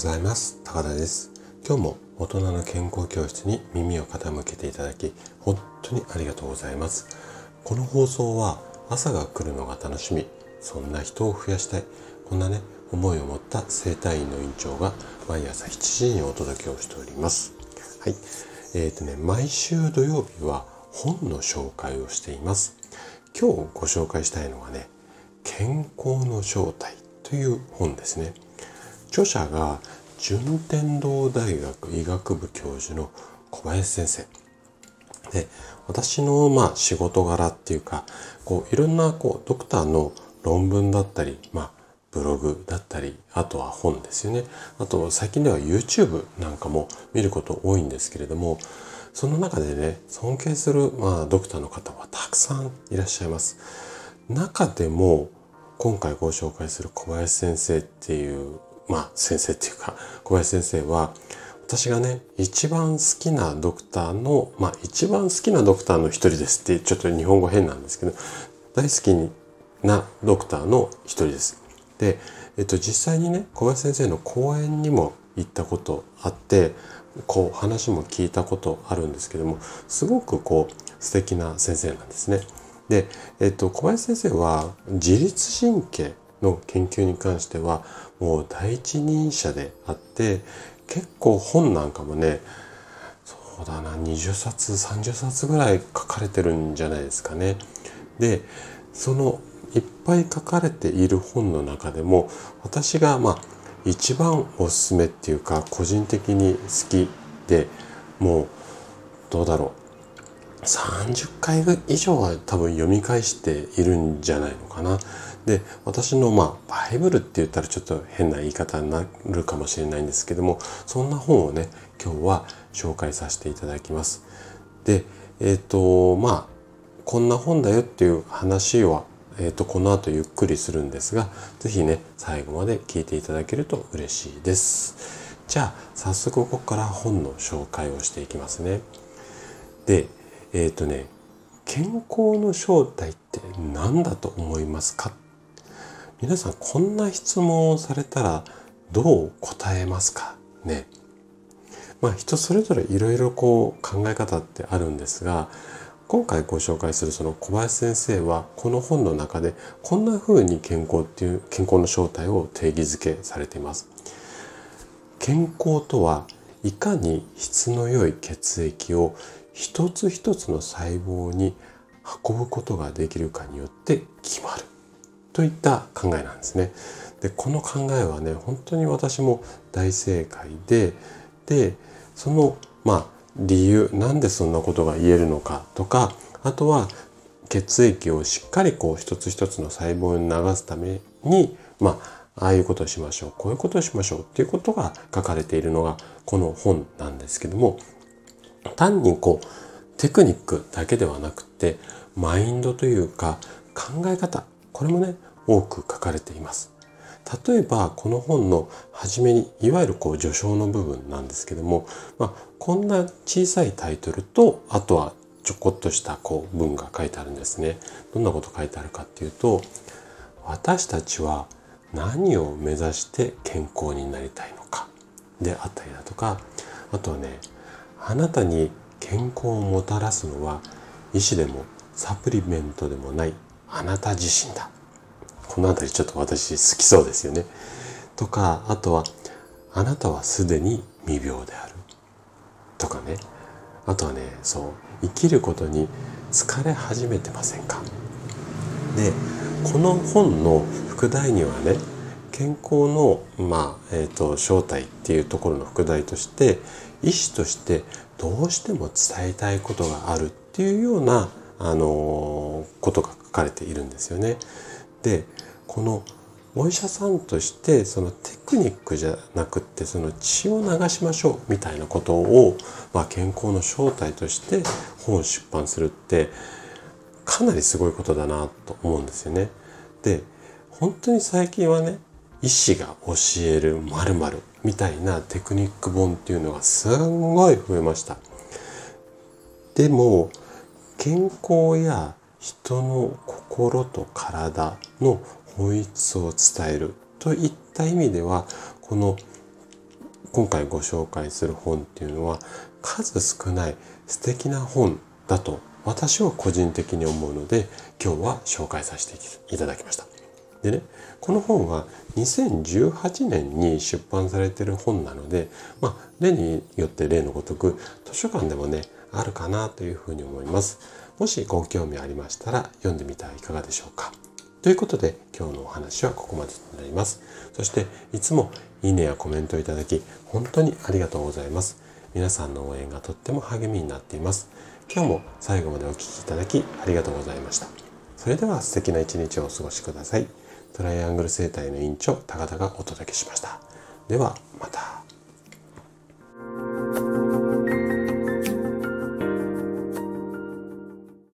ざいます。高田です。今日も大人の健康教室に耳を傾けていただき本当にありがとうございます。この放送は朝が来るのが楽しみそんな人を増やしたいこんなね思いを持った整体院の院長が毎朝7時にお届けをしております。はい。えーとね毎週土曜日は本の紹介をしています。今日ご紹介したいのはね健康の正体という本ですね。著者が順天堂大学医学部教授の小林先生。で私のまあ仕事柄っていうかこういろんなこうドクターの論文だったり、まあ、ブログだったりあとは本ですよね。あと最近では YouTube なんかも見ること多いんですけれどもその中でね尊敬する、まあ、ドクターの方はたくさんいらっしゃいます。中でも今回ご紹介する小林先生っていうまあ先生っていうか小林先生は私がね一番好きなドクターのまあ一番好きなドクターの一人ですってちょっと日本語変なんですけど大好きなドクターの一人です。で、えっと、実際にね小林先生の講演にも行ったことあってこう話も聞いたことあるんですけどもすごくこう素敵な先生なんですね。で、えっと、小林先生は自律神経の研究に関してはもう第一人者であって結構本なんかもねそうだな20冊30冊ぐらい書かれてるんじゃないですかね。でそのいっぱい書かれている本の中でも私がまあ一番おすすめっていうか個人的に好きでもうどうだろう30回以上は多分読み返しているんじゃないのかな。で私のまあバイブルって言ったらちょっと変な言い方になるかもしれないんですけどもそんな本をね今日は紹介させていただきます。でえっ、ー、とまあこんな本だよっていう話は、えー、とこの後ゆっくりするんですが是非ね最後まで聞いていただけると嬉しいです。じゃあ早速ここから本の紹介をしていきますね。でえっ、ー、とね健康の正体って何だと思いますか皆さんこんな質問をされたらどう答えますか？ね。まあ人それぞれいろいろこう考え方ってあるんですが今回ご紹介するその小林先生はこの本の中でこんな風に健康っていう健康の正体を定義づけされています。健康とはいかに質の良い血液を一つ一つの細胞に運ぶことができるかによって決まる。といった考えなんですね。でこの考えはね本当に私も大正解ででそのまあ理由なんでそんなことが言えるのかとかあとは血液をしっかりこう一つ一つの細胞に流すためにまあああいうことをしましょうこういうことをしましょうっていうことが書かれているのがこの本なんですけども単にこうテクニックだけではなくてマインドというか考え方これもね多く書かれています。例えばこの本の初めにいわゆるこう序章の部分なんですけども、まあ、こんな小さいタイトルとあとはちょこっとしたこう文が書いてあるんですね。どんなこと書いてあるかっていうと私たちは何を目指して健康になりたいのかであったりだとかあとはねあなたに健康をもたらすのは医師でもサプリメントでもないあなた自身だ。この辺りちょっと私好きそうですよね。とかあとはあなたはすでに未病である。とかね。あとはねそう生きることに疲れ始めてませんか。でこの本の副題にはね健康の、まあえーと、正体っていうところの副題として医師としてどうしても伝えたいことがあるっていうような、あのー、ことが書かれているんですよね。でこのお医者さんとしてそのテクニックじゃなくってその血を流しましょうみたいなことを、まあ、健康の正体として本を出版するってかなりすごいことだなと思うんですよね。で本当に最近はね医師が教える〇〇みたいなテクニック本っていうのがすんごい増えました。でも健康や人の心と体の本質を伝えるといった意味ではこの今回ご紹介する本っていうのは数少ない素敵な本だと私は個人的に思うので今日は紹介させていただきました。でねこの本は2018年に出版されてる本なのでまあ例によって例のごとく図書館でもねあるかなというふうに思います。もしご興味ありましたら読んでみてはいかがでしょうか。ということで今日のお話はここまでとなります。そしていつもいいねやコメントいただき本当にありがとうございます。皆さんの応援がとっても励みになっています。今日も最後までお聴きいただきありがとうございました。それでは素敵な一日をお過ごしください。トライアングル生態の院長高田がお届けしました。ではまた。